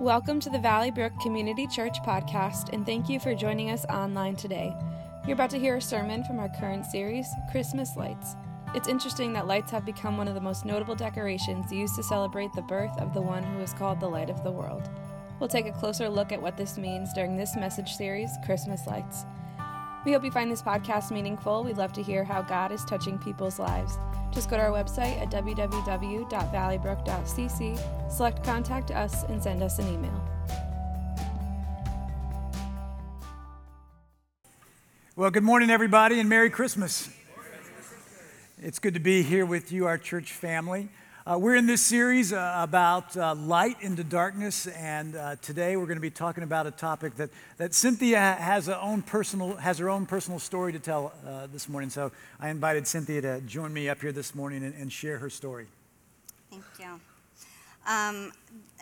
Welcome to the Valley Brook Community Church podcast, and thank you for joining us online today. You're about to hear a sermon from our current series, Christmas Lights. It's interesting that lights have become one of the most notable decorations used to celebrate the birth of the one who is called the light of the world. We'll take a closer look at what this means during this message series, Christmas Lights. We hope you find this podcast meaningful. We'd love to hear how God is touching people's lives. Just go to our website at www.valleybrook.cc, select Contact Us, and send us an email. Well, good morning, everybody, and Merry Christmas. It's good to be here with you, our church family. Uh, we're in this series uh, about uh, light into darkness, and uh, today we're going to be talking about a topic that, that Cynthia has, a own personal, has her own personal story to tell uh, this morning. So I invited Cynthia to join me up here this morning and, and share her story. Thank you. Um,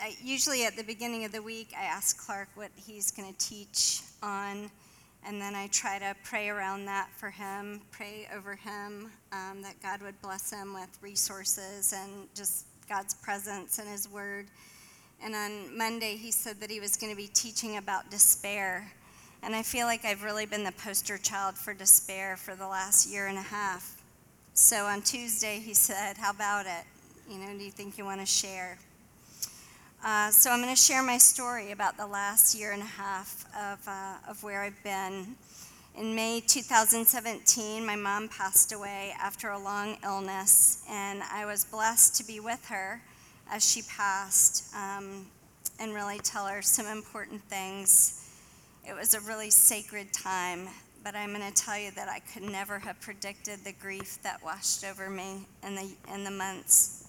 I, usually at the beginning of the week, I ask Clark what he's going to teach on and then I try to pray around that for him, pray over him, um, that God would bless him with resources and just God's presence and his word. And on Monday, he said that he was going to be teaching about despair. And I feel like I've really been the poster child for despair for the last year and a half. So on Tuesday, he said, How about it? You know, do you think you want to share? Uh, so I'm going to share my story about the last year and a half of, uh, of where I've been. In May 2017, my mom passed away after a long illness, and I was blessed to be with her as she passed um, and really tell her some important things. It was a really sacred time, but I'm going to tell you that I could never have predicted the grief that washed over me in the, in the months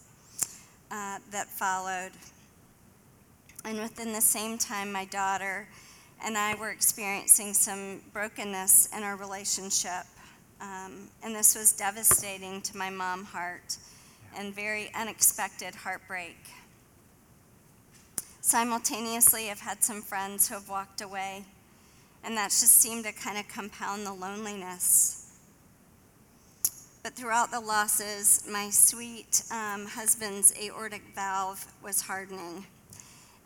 uh, that followed. And within the same time, my daughter and I were experiencing some brokenness in our relationship. Um, and this was devastating to my mom heart and very unexpected heartbreak. Simultaneously, I've had some friends who have walked away, and that just seemed to kind of compound the loneliness. But throughout the losses, my sweet um, husband's aortic valve was hardening.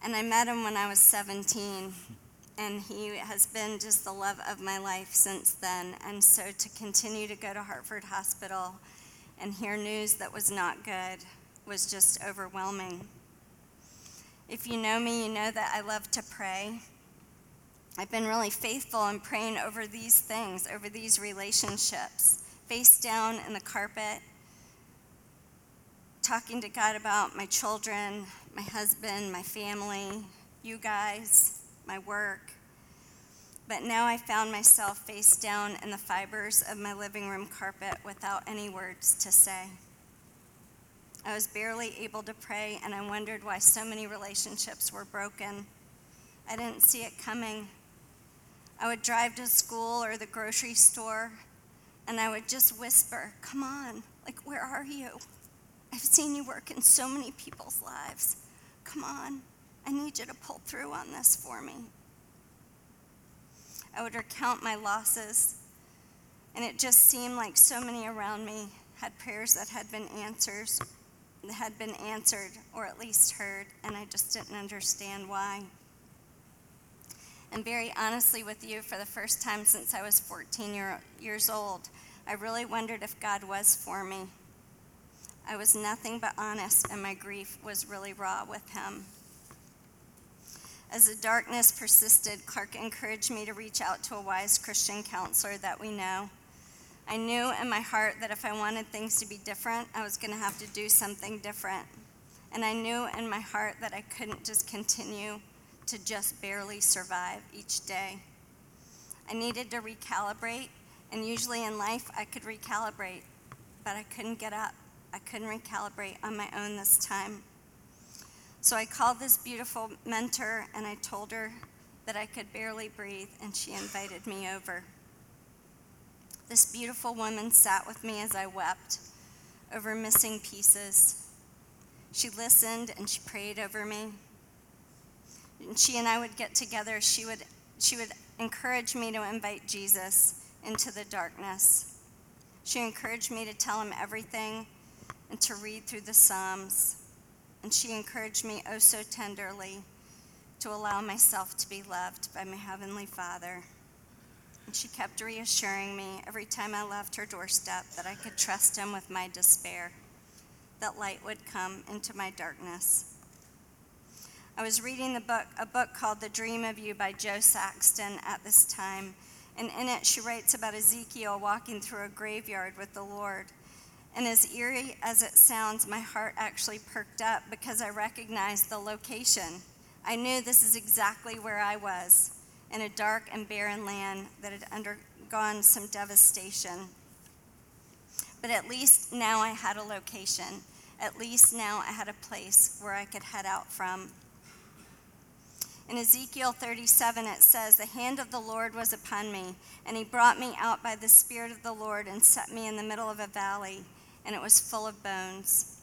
And I met him when I was 17, and he has been just the love of my life since then. And so to continue to go to Hartford Hospital and hear news that was not good was just overwhelming. If you know me, you know that I love to pray. I've been really faithful in praying over these things, over these relationships, face down in the carpet, talking to God about my children, my husband, my family, you guys, my work. But now I found myself face down in the fibers of my living room carpet without any words to say. I was barely able to pray, and I wondered why so many relationships were broken. I didn't see it coming. I would drive to school or the grocery store, and I would just whisper, Come on, like, where are you? I've seen you work in so many people's lives. Come on, I need you to pull through on this for me. I would recount my losses, and it just seemed like so many around me had prayers that had been answers, that had been answered, or at least heard, and I just didn't understand why. And very honestly with you, for the first time since I was 14 year, years old, I really wondered if God was for me. I was nothing but honest, and my grief was really raw with him. As the darkness persisted, Clark encouraged me to reach out to a wise Christian counselor that we know. I knew in my heart that if I wanted things to be different, I was going to have to do something different. And I knew in my heart that I couldn't just continue to just barely survive each day. I needed to recalibrate, and usually in life I could recalibrate, but I couldn't get up. I couldn't recalibrate on my own this time. So I called this beautiful mentor and I told her that I could barely breathe, and she invited me over. This beautiful woman sat with me as I wept over missing pieces. She listened and she prayed over me. And she and I would get together. She would, she would encourage me to invite Jesus into the darkness. She encouraged me to tell him everything and to read through the Psalms. And she encouraged me oh so tenderly to allow myself to be loved by my Heavenly Father. And she kept reassuring me every time I left her doorstep that I could trust Him with my despair, that light would come into my darkness. I was reading the book, a book called The Dream of You by Jo Saxton at this time, and in it she writes about Ezekiel walking through a graveyard with the Lord. And as eerie as it sounds, my heart actually perked up because I recognized the location. I knew this is exactly where I was in a dark and barren land that had undergone some devastation. But at least now I had a location. At least now I had a place where I could head out from. In Ezekiel 37, it says, The hand of the Lord was upon me, and he brought me out by the Spirit of the Lord and set me in the middle of a valley and it was full of bones.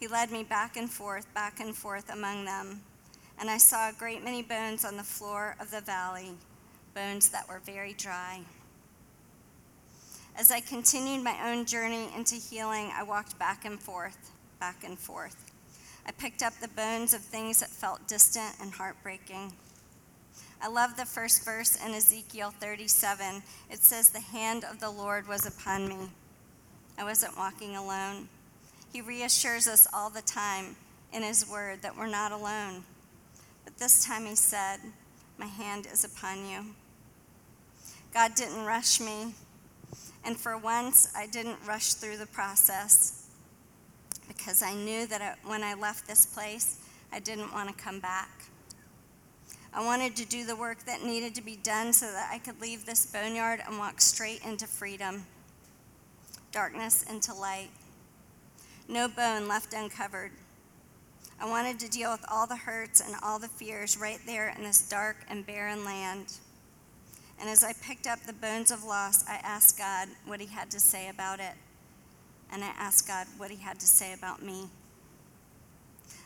He led me back and forth, back and forth among them, and I saw a great many bones on the floor of the valley, bones that were very dry. As I continued my own journey into healing, I walked back and forth, back and forth. I picked up the bones of things that felt distant and heartbreaking. I love the first verse in Ezekiel 37. It says, The hand of the Lord was upon me I wasn't walking alone. He reassures us all the time in His Word that we're not alone. But this time He said, My hand is upon you. God didn't rush me, and for once I didn't rush through the process because I knew that when I left this place, I didn't want to come back. I wanted to do the work that needed to be done so that I could leave this boneyard and walk straight into freedom darkness into light. No bone left uncovered. I wanted to deal with all the hurts and all the fears right there in this dark and barren land. And as I picked up the bones of loss, I asked God what He had to say about it. And I asked God what He had to say about me.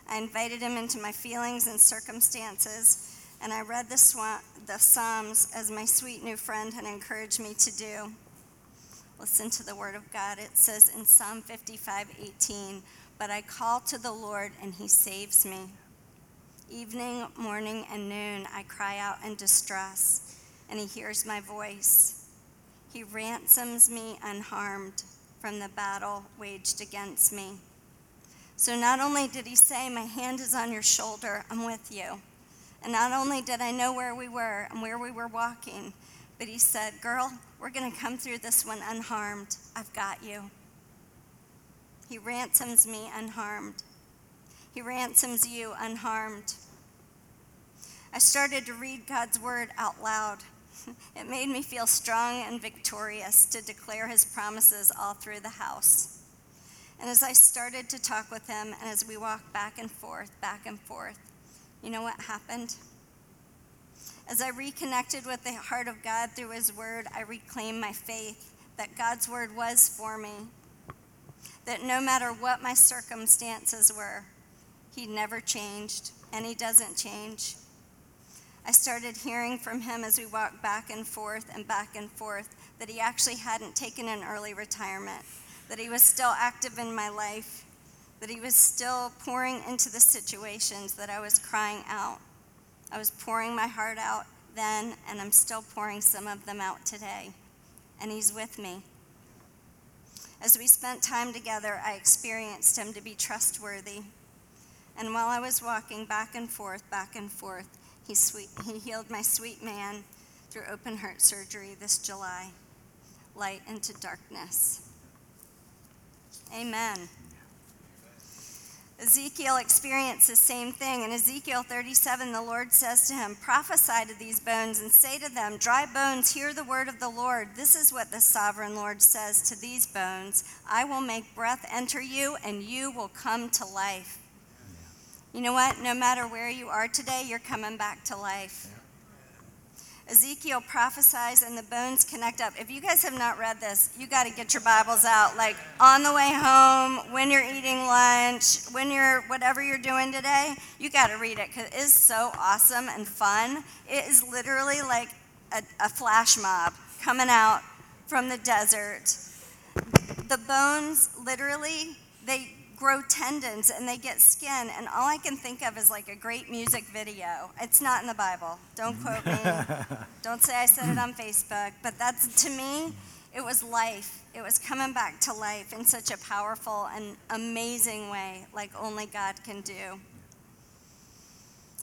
I invited Him into my feelings and circumstances, and I read the, the Psalms as my sweet new friend had encouraged me to do. Listen to the word of God. It says in Psalm 55 18, But I call to the Lord, and he saves me. Evening, morning, and noon, I cry out in distress, and he hears my voice. He ransoms me unharmed from the battle waged against me. So not only did he say, My hand is on your shoulder, I'm with you. And not only did I know where we were and where we were walking, but he said, Girl, we're going to come through this one unharmed. I've got you. He ransoms me unharmed. He ransoms you unharmed. I started to read God's word out loud. It made me feel strong and victorious to declare his promises all through the house. And as I started to talk with him, and as we walked back and forth, back and forth, you know what happened? As I reconnected with the heart of God through His Word, I reclaimed my faith that God's Word was for me. That no matter what my circumstances were, He never changed, and He doesn't change. I started hearing from Him as we walked back and forth and back and forth that He actually hadn't taken an early retirement, that He was still active in my life, that He was still pouring into the situations that I was crying out. I was pouring my heart out then, and I'm still pouring some of them out today. And He's with me. As we spent time together, I experienced Him to be trustworthy. And while I was walking back and forth, back and forth, He, sweet, he healed my sweet man through open heart surgery this July. Light into darkness. Amen. Ezekiel experienced the same thing. In Ezekiel 37, the Lord says to him, Prophesy to these bones and say to them, Dry bones, hear the word of the Lord. This is what the sovereign Lord says to these bones I will make breath enter you, and you will come to life. You know what? No matter where you are today, you're coming back to life. Ezekiel prophesies and the bones connect up. If you guys have not read this, you got to get your Bibles out. Like on the way home, when you're eating lunch, when you're whatever you're doing today, you got to read it because it is so awesome and fun. It is literally like a, a flash mob coming out from the desert. The bones literally, they grow tendons and they get skin. And all I can think of is like a great music video. It's not in the Bible. Don't quote me. Don't say I said it on Facebook. But that's, to me, it was life. It was coming back to life in such a powerful and amazing way, like only God can do.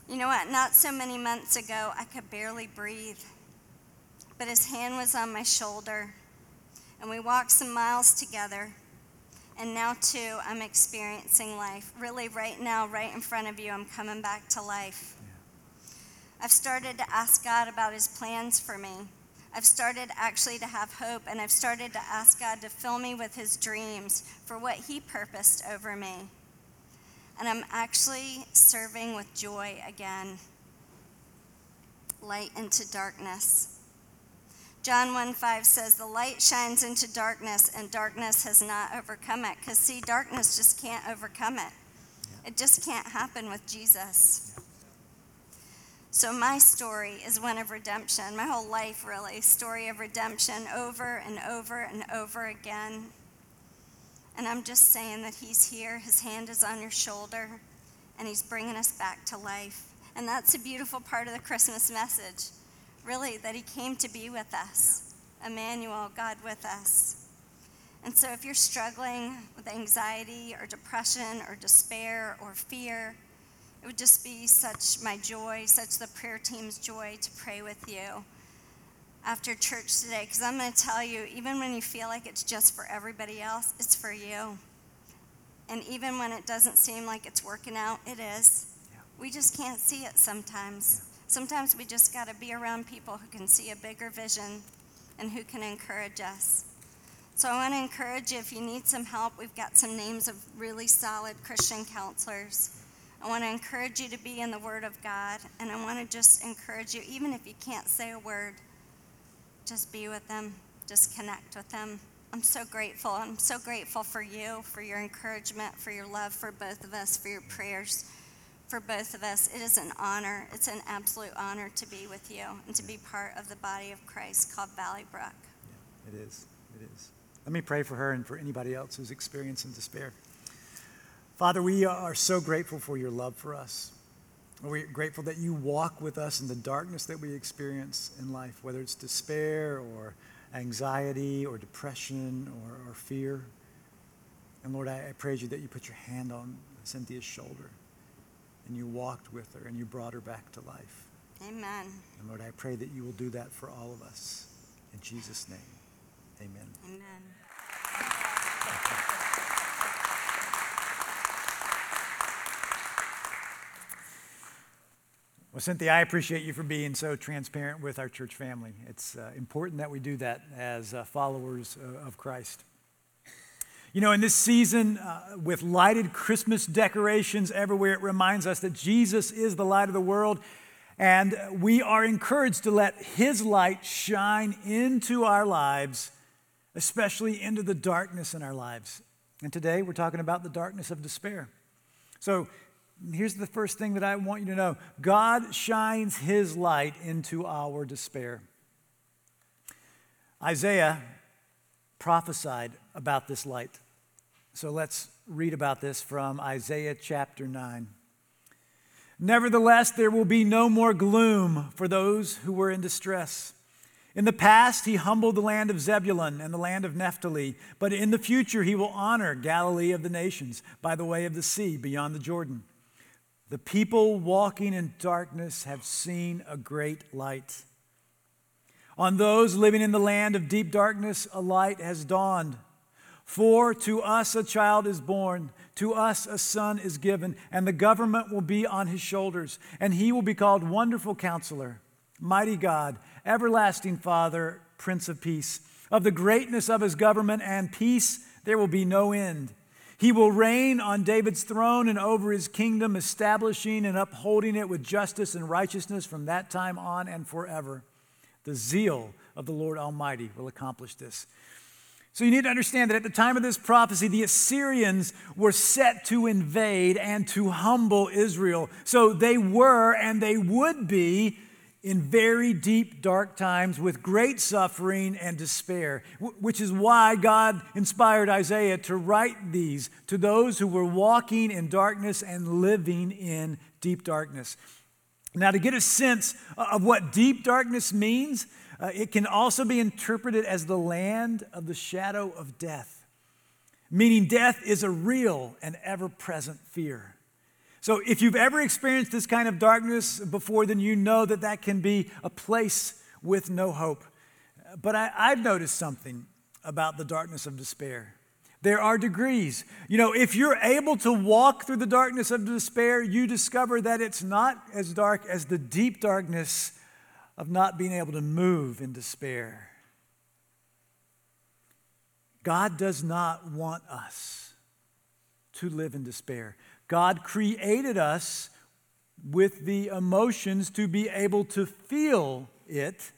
You know what? Not so many months ago, I could barely breathe. But his hand was on my shoulder, and we walked some miles together. And now, too, I'm experiencing life. Really, right now, right in front of you, I'm coming back to life. I've started to ask God about his plans for me. I've started actually to have hope, and I've started to ask God to fill me with his dreams for what he purposed over me and I'm actually serving with joy again. Light into darkness. John 1 5 says, The light shines into darkness, and darkness has not overcome it. Because, see, darkness just can't overcome it. It just can't happen with Jesus. So, my story is one of redemption. My whole life, really, story of redemption over and over and over again. And I'm just saying that He's here, His hand is on your shoulder, and He's bringing us back to life. And that's a beautiful part of the Christmas message, really, that He came to be with us. Emmanuel, God with us. And so if you're struggling with anxiety or depression or despair or fear, it would just be such my joy, such the prayer team's joy to pray with you after church today because I'm going to tell you, even when you feel like it's just for everybody else, it's for you. And even when it doesn't seem like it's working out, it is. Yeah. We just can't see it sometimes. Yeah. Sometimes we just got to be around people who can see a bigger vision and who can encourage us. So I want to encourage you if you need some help, we've got some names of really solid Christian counselors. I want to encourage you to be in the Word of God, and I want to just encourage you, even if you can't say a word just be with them, just connect with them. I'm so grateful. I'm so grateful for you, for your encouragement, for your love for both of us, for your prayers for both of us. It is an honor. It's an absolute honor to be with you and to be part of the body of Christ called Valley Brook. Yeah, it is. It is. Let me pray for her and for anybody else who's experiencing despair. Father, we are so grateful for your love for us. We're grateful that you walk with us in the darkness that we experience in life, whether it's despair or anxiety or depression or, or fear. And Lord, I, I praise you that you put your hand on Cynthia's shoulder and you walked with her and you brought her back to life. Amen. And Lord, I pray that you will do that for all of us. In Jesus' name, amen. Amen. Well, Cynthia, I appreciate you for being so transparent with our church family. It's uh, important that we do that as uh, followers uh, of Christ. You know, in this season, uh, with lighted Christmas decorations everywhere, it reminds us that Jesus is the light of the world, and we are encouraged to let His light shine into our lives, especially into the darkness in our lives. And today, we're talking about the darkness of despair. So, Here's the first thing that I want you to know God shines his light into our despair. Isaiah prophesied about this light. So let's read about this from Isaiah chapter 9. Nevertheless, there will be no more gloom for those who were in distress. In the past, he humbled the land of Zebulun and the land of Naphtali, but in the future, he will honor Galilee of the nations by the way of the sea beyond the Jordan. The people walking in darkness have seen a great light. On those living in the land of deep darkness, a light has dawned. For to us a child is born, to us a son is given, and the government will be on his shoulders, and he will be called Wonderful Counselor, Mighty God, Everlasting Father, Prince of Peace. Of the greatness of his government and peace, there will be no end he will reign on David's throne and over his kingdom, establishing and upholding it with justice and righteousness from that time on and forever. The zeal of the Lord Almighty will accomplish this. So you need to understand that at the time of this prophecy, the Assyrians were set to invade and to humble Israel. So they were and they would be in very deep, dark times with great suffering and despair, which is why God inspired Isaiah to write these to those who were walking in darkness and living in deep darkness. Now, to get a sense of what deep darkness means, uh, it can also be interpreted as the land of the shadow of death, meaning death is a real and ever present fear. So, if you've ever experienced this kind of darkness before, then you know that that can be a place with no hope. But I, I've noticed something about the darkness of despair. There are degrees. You know, if you're able to walk through the darkness of despair, you discover that it's not as dark as the deep darkness of not being able to move in despair. God does not want us to live in despair. God created us with the emotions to be able to feel it,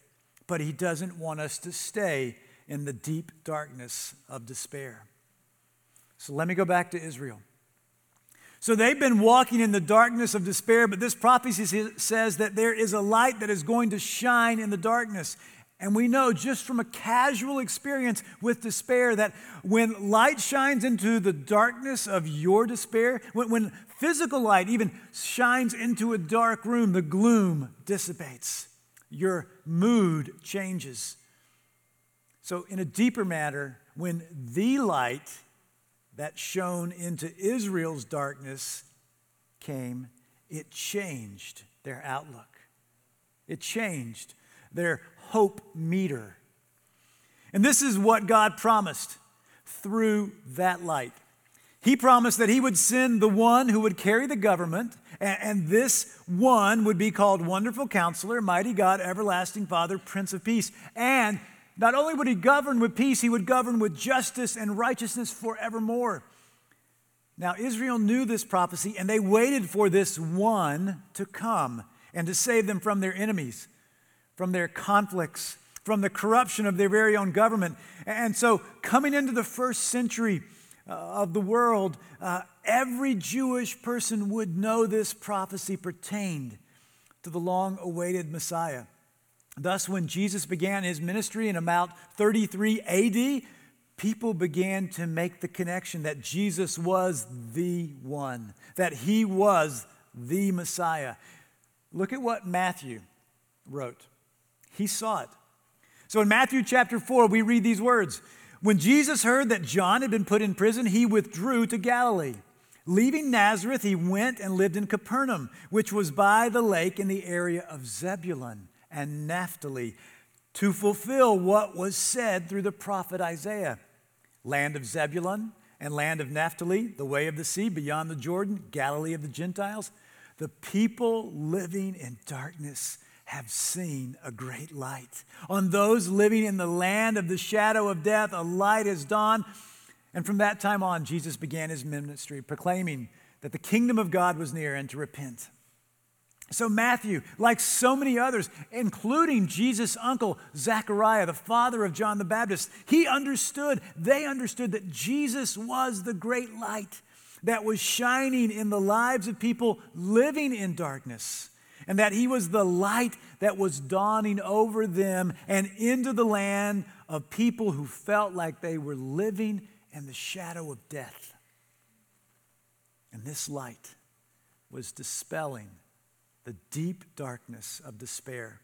but He doesn't want us to stay in the deep darkness of despair. So let me go back to Israel. So they've been walking in the darkness of despair, but this prophecy says that there is a light that is going to shine in the darkness. And we know just from a casual experience with despair that when light shines into the darkness of your despair, when, when, physical light even shines into a dark room, the gloom dissipates. Your mood changes. So, in a deeper matter, when the light that shone into Israel's darkness came, it changed their outlook. It changed their hope meter. And this is what God promised through that light. He promised that He would send the one who would carry the government, and, this one would be called Wonderful Counselor, Mighty God, Everlasting Father, Prince of Peace. And not only would he govern with peace, he would govern with justice and righteousness forevermore. Now, Israel knew this prophecy, and they waited for this one to come and to save them from their enemies, from their conflicts, from the corruption of their very own government. And so, coming into the first century uh, of the world, uh, every Jewish person would know this prophecy pertained to the long awaited Messiah. Thus, when Jesus began his ministry in about 33 AD, people began to make the connection that Jesus was the one, that he was the Messiah. Look at what Matthew wrote. He saw it. So in Matthew chapter 4, we read these words When Jesus heard that John had been put in prison, he withdrew to Galilee. Leaving Nazareth, he went and lived in Capernaum, which was by the lake in the area of Zebulun and Naphtali to fulfill what was said through the prophet Isaiah land of Zebulun and land of Naphtali, the way of the sea beyond the Jordan, Galilee of the Gentiles. The people living in darkness have seen a great light. On those living in the land of the shadow of death, a light has dawned. And from that time on, Jesus began his ministry, proclaiming that the kingdom of God was near and to repent. So, Matthew, like so many others, including Jesus' uncle, Zechariah, the father of John the Baptist, he understood, they understood that Jesus was the great light that was shining in the lives of people living in darkness, and that he was the light that was dawning over them and into the land of people who felt like they were living in the shadow of death. And this light was dispelling the deep darkness of despair.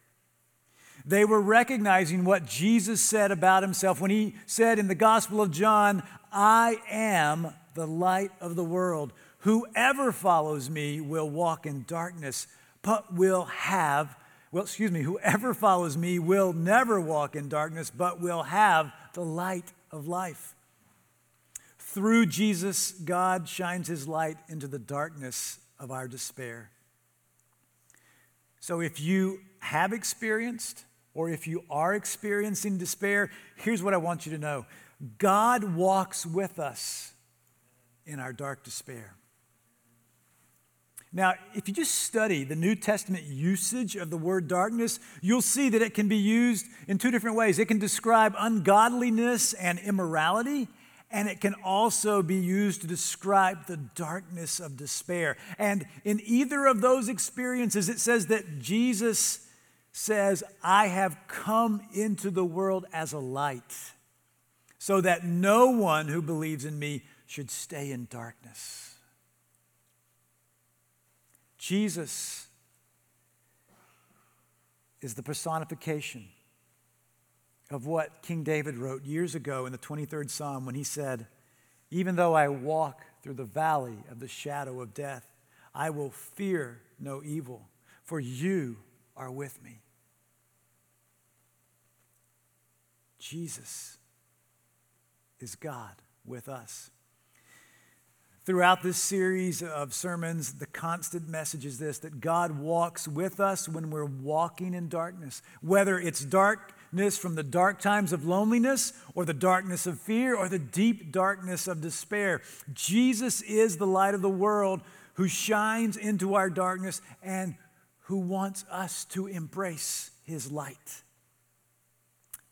They were recognizing what Jesus said about himself when he said in the Gospel of John, I am the light of the world. Whoever follows me will walk in darkness, but will have, well, excuse me, whoever follows me will never walk in darkness, but will have the light of life. Through Jesus, God shines his light into the darkness of our despair. So if you have experienced or if you are experiencing despair, here's what I want you to know God walks with us in our dark despair. Now, if you just study the New Testament usage of the word darkness, you'll see that it can be used in two different ways. It can describe ungodliness and immorality, and it can also be used to describe the darkness of despair. And in either of those experiences, it says that Jesus says, I have come into the world as a light, so that no one who believes in me should stay in darkness. Jesus is the personification of what King David wrote years ago in the 23rd Psalm when he said, Even though I walk through the valley of the shadow of death, I will fear no evil, for you are with me. Jesus is God with us. Throughout this series of sermons, the constant message is this that God walks with us when we're walking in darkness. Whether it's darkness from the dark times of loneliness, or the darkness of fear, or the deep darkness of despair, Jesus is the light of the world who shines into our darkness and who wants us to embrace his light.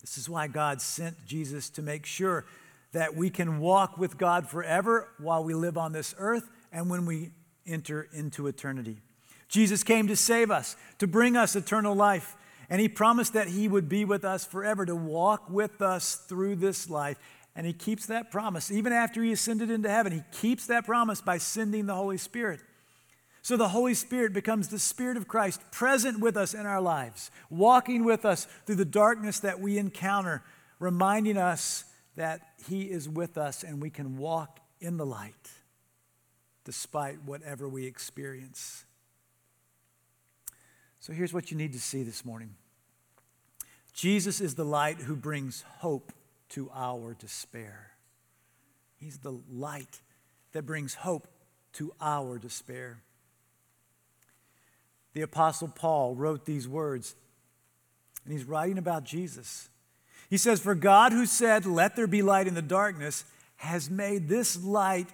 This is why God sent Jesus to make sure that we can walk with God forever while we live on this earth and when we enter into eternity. Jesus came to save us, to bring us eternal life, and He promised that He would be with us forever, to walk with us through this life. And He keeps that promise. Even after He ascended into heaven, He keeps that promise by sending the Holy Spirit. So the Holy Spirit becomes the Spirit of Christ present with us in our lives, walking with us through the darkness that we encounter, reminding us that He is with us and we can walk in the light despite whatever we experience. So here's what you need to see this morning Jesus is the light who brings hope to our despair. He's the light that brings hope to our despair. The Apostle Paul wrote these words, and he's writing about Jesus. He says, For God who said, Let there be light in the darkness, has made this light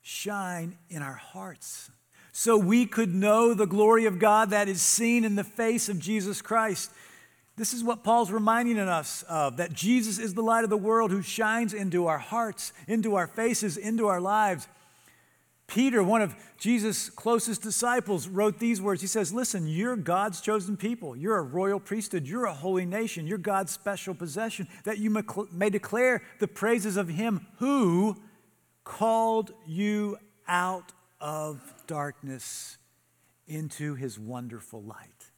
shine in our hearts. So we could know the glory of God that is seen in the face of Jesus Christ. This is what Paul's reminding us of that Jesus is the light of the world who shines into our hearts, into our faces, into our lives. Peter, one of Jesus' closest disciples, wrote these words. He says, Listen, you're God's chosen people. You're a royal priesthood. You're a holy nation. You're God's special possession, that you may declare the praises of Him who called you out of darkness into His wonderful light.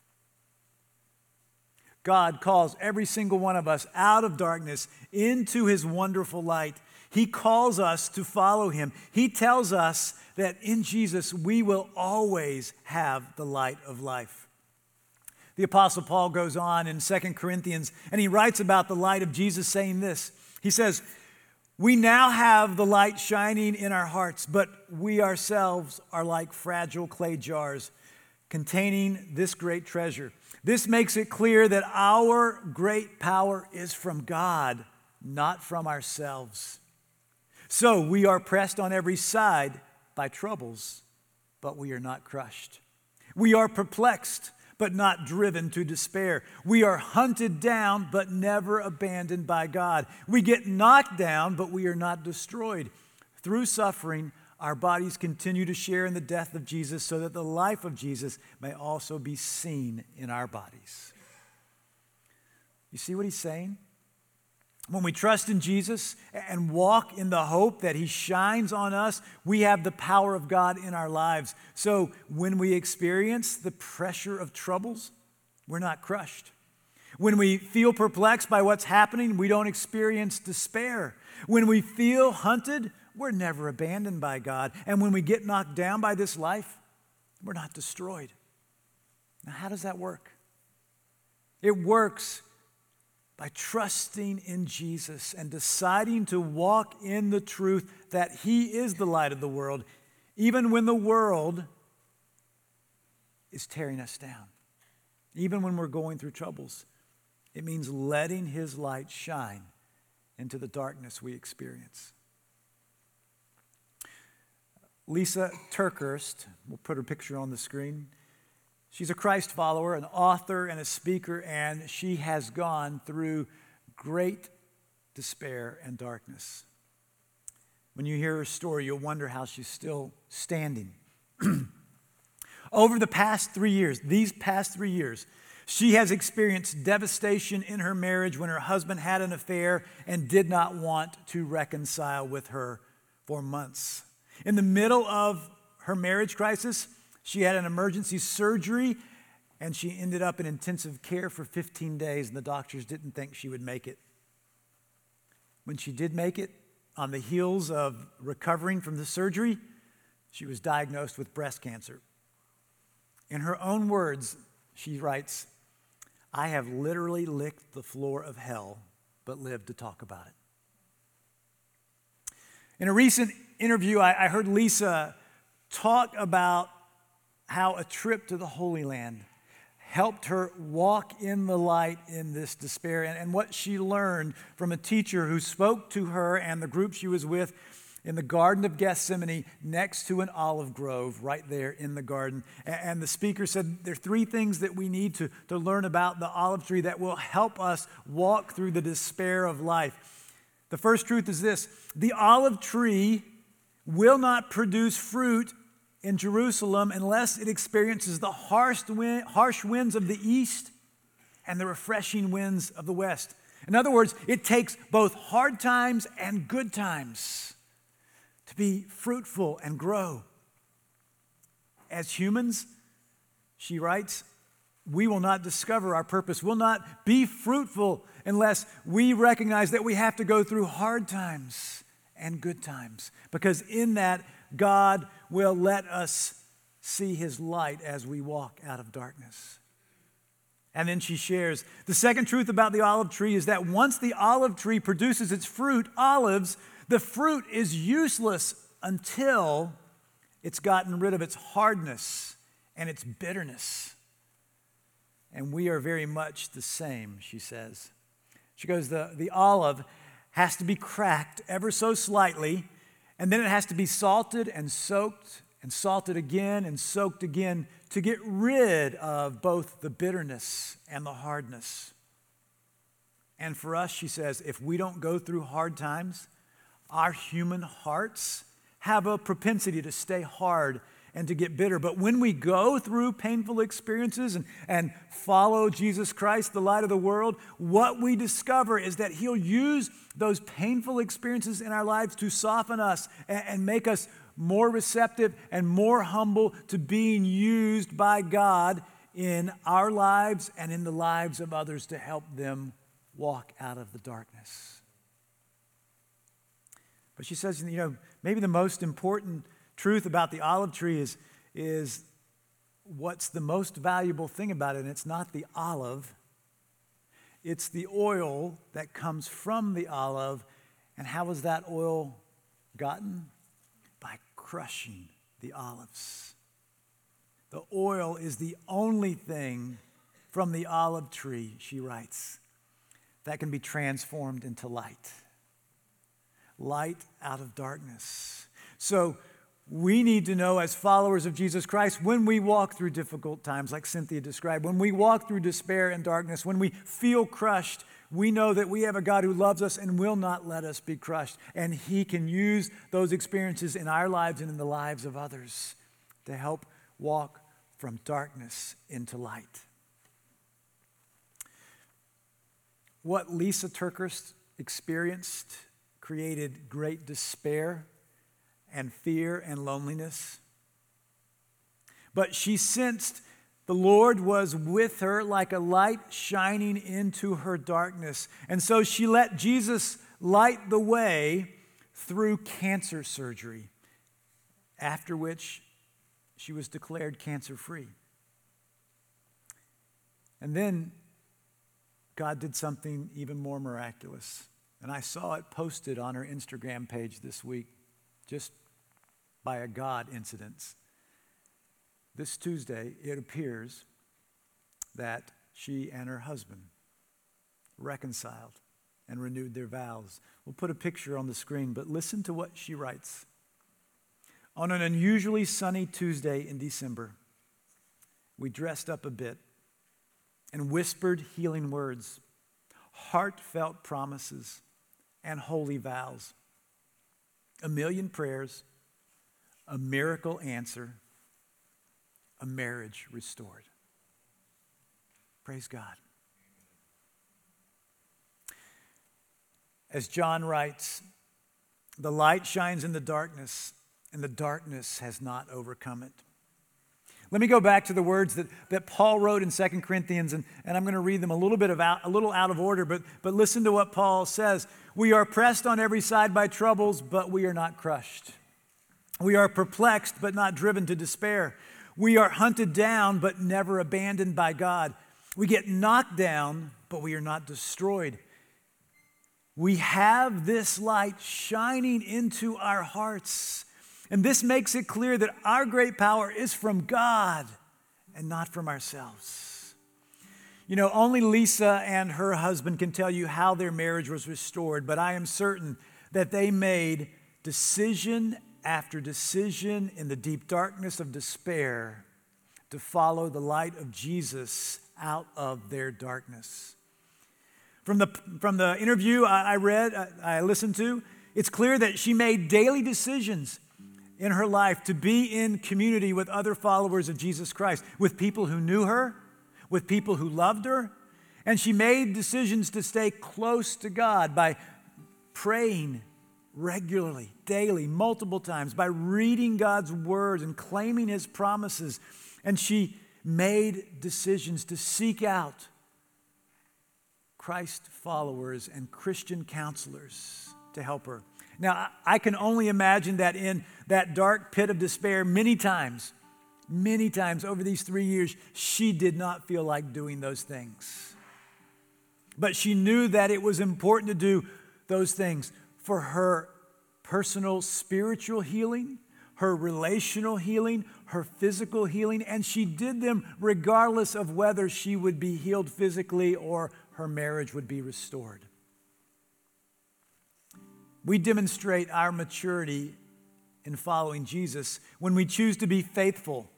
God calls every single one of us out of darkness into His wonderful light. He calls us to follow Him. He tells us that in Jesus we will always have the light of life. The Apostle Paul goes on in 2 Corinthians and he writes about the light of Jesus, saying this He says, We now have the light shining in our hearts, but we ourselves are like fragile clay jars containing this great treasure. This makes it clear that our great power is from God, not from ourselves. So we are pressed on every side by troubles, but we are not crushed. We are perplexed, but not driven to despair. We are hunted down, but never abandoned by God. We get knocked down, but we are not destroyed. Through suffering, our bodies continue to share in the death of Jesus so that the life of Jesus may also be seen in our bodies. You see what he's saying? When we trust in Jesus and walk in the hope that He shines on us, we have the power of God in our lives. So when we experience the pressure of troubles, we're not crushed. When we feel perplexed by what's happening, we don't experience despair. When we feel hunted, we're never abandoned by God. And when we get knocked down by this life, we're not destroyed. Now, how does that work? It works by trusting in Jesus and deciding to walk in the truth that He is the light of the world, even when the world is tearing us down, even when we're going through troubles. It means letting His light shine into the darkness we experience. Lysa TerKeurst, we'll put her picture on the screen. She's a Christ follower, an author, and a speaker, and she has gone through great despair and darkness. When you hear her story, you'll wonder how she's still standing. Over the past three years, these past three years, She has experienced devastation in her marriage when her husband had an affair and did not want to reconcile with her for months. In the middle of her marriage crisis, she had an emergency surgery and she ended up in intensive care for 15 days, and the doctors didn't think she would make it. When she did make it, on the heels of recovering from the surgery, she was diagnosed with breast cancer. In her own words, she writes, I have literally licked the floor of hell, but lived to talk about it. In a recent interview, I, heard Lysa talk about how a trip to the Holy Land helped her walk in the light in this despair and, and what she learned from a teacher who spoke to her and the group she was with in the Garden of Gethsemane next to an olive grove right there in the garden. And the speaker said there are three things that we need to, to learn about the olive tree that will help us walk through the despair of life. The first truth is this the olive tree will not produce fruit in Jerusalem unless it experiences the harsh, wind, harsh winds of the east and the refreshing winds of the west. In other words, it takes both hard times and good times to be fruitful and grow. As humans, she writes, we will not discover our purpose, will not be fruitful unless we recognize that we have to go through hard times and good times. Because in that, God will let us see his light as we walk out of darkness. And then she shares the second truth about the olive tree is that once the olive tree produces its fruit, olives, the fruit is useless until it's gotten rid of its hardness and its bitterness. And we are very much the same, she says. She goes, The, the olive has to be cracked ever so slightly and then it has to be salted and soaked and salted again and soaked again to get rid of both the bitterness and the hardness. And for us, she says, if we don't go through hard times, our human hearts have a propensity to stay hard and to get bitter. But when we go through painful experiences and, and follow Jesus Christ, the light of the world, what we discover is that He'll use those painful experiences in our lives to soften us and, and make us more receptive and more humble to being used by God in our lives and in the lives of others to help them walk out of the darkness. But she says, you know, maybe the most important truth about the olive tree is, is what's the most valuable thing about it, and it's not the olive, it's the oil that comes from the olive. And how is that oil gotten? By crushing the olives. The oil is the only thing from the olive tree, she writes, that can be transformed into light. Light out of darkness. So, we need to know as followers of Jesus Christ when we walk through difficult times, like Cynthia described, when we walk through despair and darkness, when we feel crushed, we know that we have a God who loves us and will not let us be crushed. And He can use those experiences in our lives and in the lives of others to help walk from darkness into light. What Lysa TerKeurst experienced created great despair and fear and loneliness. But she sensed the Lord was with her like a light shining into her darkness. And so she let Jesus light the way through cancer surgery, after which she was declared cancer free. And then God did something even more miraculous. And I saw it posted on her Instagram page this week, just by a God incident. This Tuesday, it appears that she and her husband reconciled and renewed their vows. We'll put a picture on the screen, but listen to what she writes. On an unusually sunny Tuesday in December, we dressed up a bit and whispered healing words, heartfelt promises, and holy vows. A million prayers a miracle answer, a marriage restored. Praise God. As John writes, the light shines in the darkness, and the darkness has not overcome it. Let me go back to the words that, that Paul wrote in 2 Corinthians, and, and I'm going to read them a little bit of out, a little out of order, but, but listen to what Paul says. We are pressed on every side by troubles, but we are not crushed. We are perplexed, but not driven to despair. We are hunted down, but never abandoned by God. We get knocked down, but we are not destroyed. We have this light shining into our hearts. And this makes it clear that our great power is from God and not from ourselves. You know, only Lysa and her husband can tell you how their marriage was restored, but I am certain that they made decision after decision in the deep darkness of despair to follow the light of Jesus out of their darkness. From the, from the interview I read, I listened to, it's clear that she made daily decisions in her life to be in community with other followers of Jesus Christ, with people who knew her, with people who loved her. And she made decisions to stay close to God by praying regularly, daily, multiple times by reading God's word and claiming his promises. And she made decisions to seek out Christ followers and Christian counselors to help her. Now, I can only imagine that in that dark pit of despair, many times, many times over these three years, she did not feel like doing those things. But she knew that it was important to do those things for her personal spiritual healing, her relational healing, her physical healing, and she did them regardless of whether she would be healed physically or her marriage would be restored. We demonstrate our maturity in following Jesus when we choose to be faithful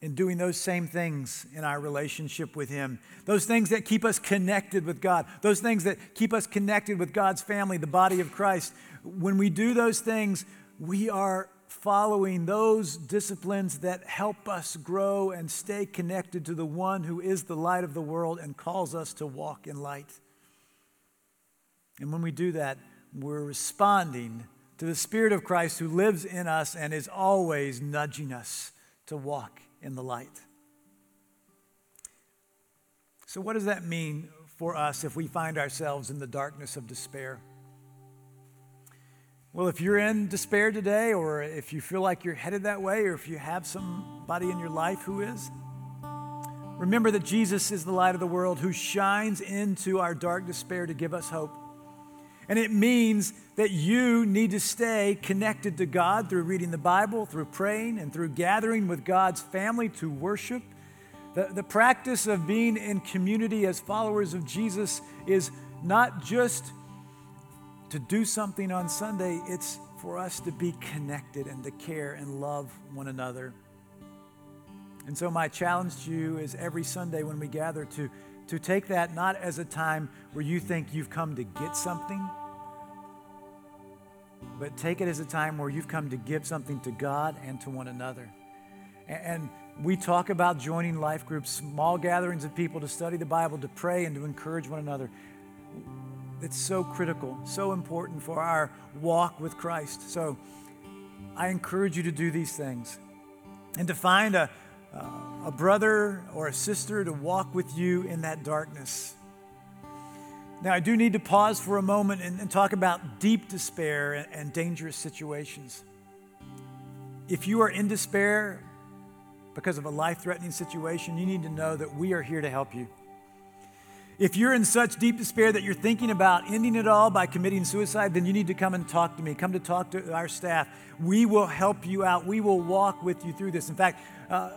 in doing those same things in our relationship with Him. Those things that keep us connected with God, those things that keep us connected with God's family, the body of Christ. When we do those things, we are following those disciplines that help us grow and stay connected to the one who is the light of the world and calls us to walk in light. And when we do that, we're responding to the Spirit of Christ who lives in us and is always nudging us to walk in the light. So, what does that mean for us if we find ourselves in the darkness of despair? Well, if you're in despair today, or if you feel like you're headed that way, or if you have somebody in your life who is, remember that Jesus is the light of the world who shines into our dark despair to give us hope. And it means that you need to stay connected to God through reading the Bible, through praying, and through gathering with God's family to worship. The, the practice of being in community as followers of Jesus is not just to do something on Sunday, it's for us to be connected and to care and love one another. And so, my challenge to you is every Sunday when we gather to to take that not as a time where you think you've come to get something, but take it as a time where you've come to give something to God and to one another. And we talk about joining life groups, small gatherings of people to study the Bible, to pray, and to encourage one another. It's so critical, so important for our walk with Christ. So I encourage you to do these things and to find a, a brother or a sister to walk with you in that darkness. Now, I do need to pause for a moment and, and talk about deep despair and, and dangerous situations. If you are in despair because of a life threatening situation, you need to know that we are here to help you. If you're in such deep despair that you're thinking about ending it all by committing suicide, then you need to come and talk to me. Come to talk to our staff. We will help you out. We will walk with you through this. In fact, uh,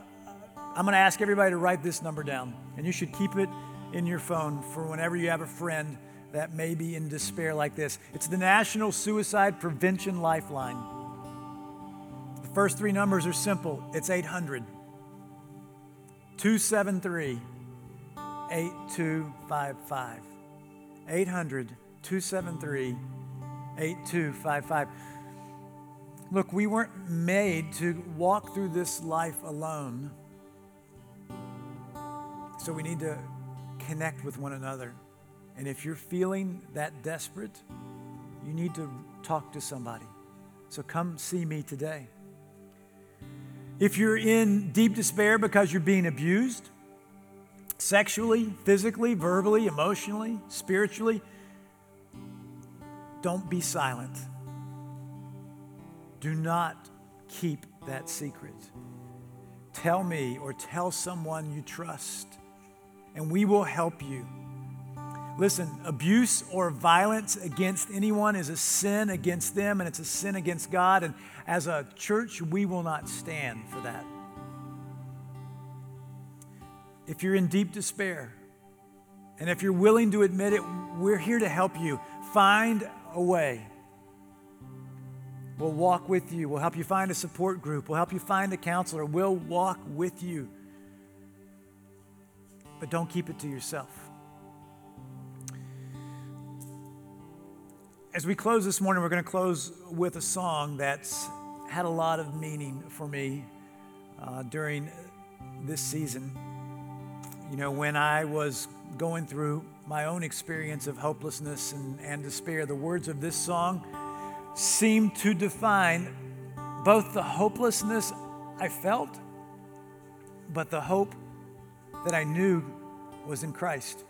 I'm going to ask everybody to write this number down, and you should keep it in your phone for whenever you have a friend that may be in despair like this. It's the National Suicide Prevention Lifeline. The first three numbers are simple it's 800 273 8255. 800 273 8255. Look, we weren't made to walk through this life alone. So we need to connect with one another. And if you're feeling that desperate, you need to talk to somebody. So come see me today. If you're in deep despair because you're being abused, sexually, physically, verbally, emotionally, spiritually, don't be silent. Do not keep that secret. Tell me or tell someone you trust, and we will help you. Listen, abuse or violence against anyone is a sin against them and it's a sin against God. And as a church, we will not stand for that. If you're in deep despair, and if you're willing to admit it, we're here to help you. Find a way. We'll walk with you. We'll help you find a support group. We'll help you find a counselor. We'll walk with you. But don't keep it to yourself. As we close this morning, we're going to close with a song that's had a lot of meaning for me uh, during this season. You know, when I was going through my own experience of hopelessness and, and despair, the words of this song seemed to define both the hopelessness I felt, but the hope that I knew was in Christ.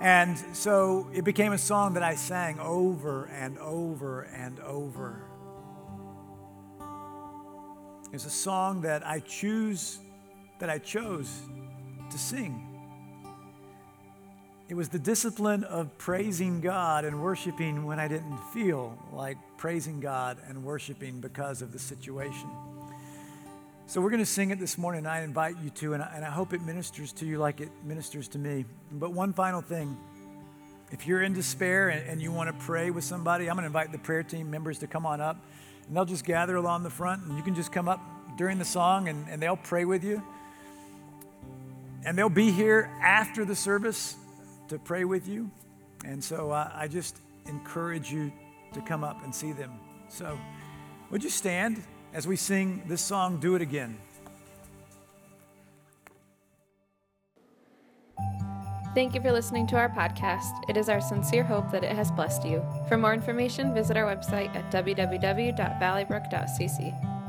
And so it became a song that I sang over and over and over. It's a song that I choose, that I chose to sing. It was the discipline of praising God and worshiping when I didn't feel like praising God and worshiping because of the situation. So we're going to sing it this morning, and I invite you to, and I, and I hope it ministers to you like it ministers to me. But one final thing if you're in despair and, and you want to pray with somebody, I'm going to invite the prayer team members to come on up, and they'll just gather along the front, and you can just come up during the song, and, and they'll pray with you. And they'll be here after the service to pray with you. And so uh, I just encourage you to come up and see them. So, would you stand as we sing this song, Do It Again? Thank you for listening to our podcast. It is our sincere hope that it has blessed you. For more information, visit our website at www.valleybrook.cc.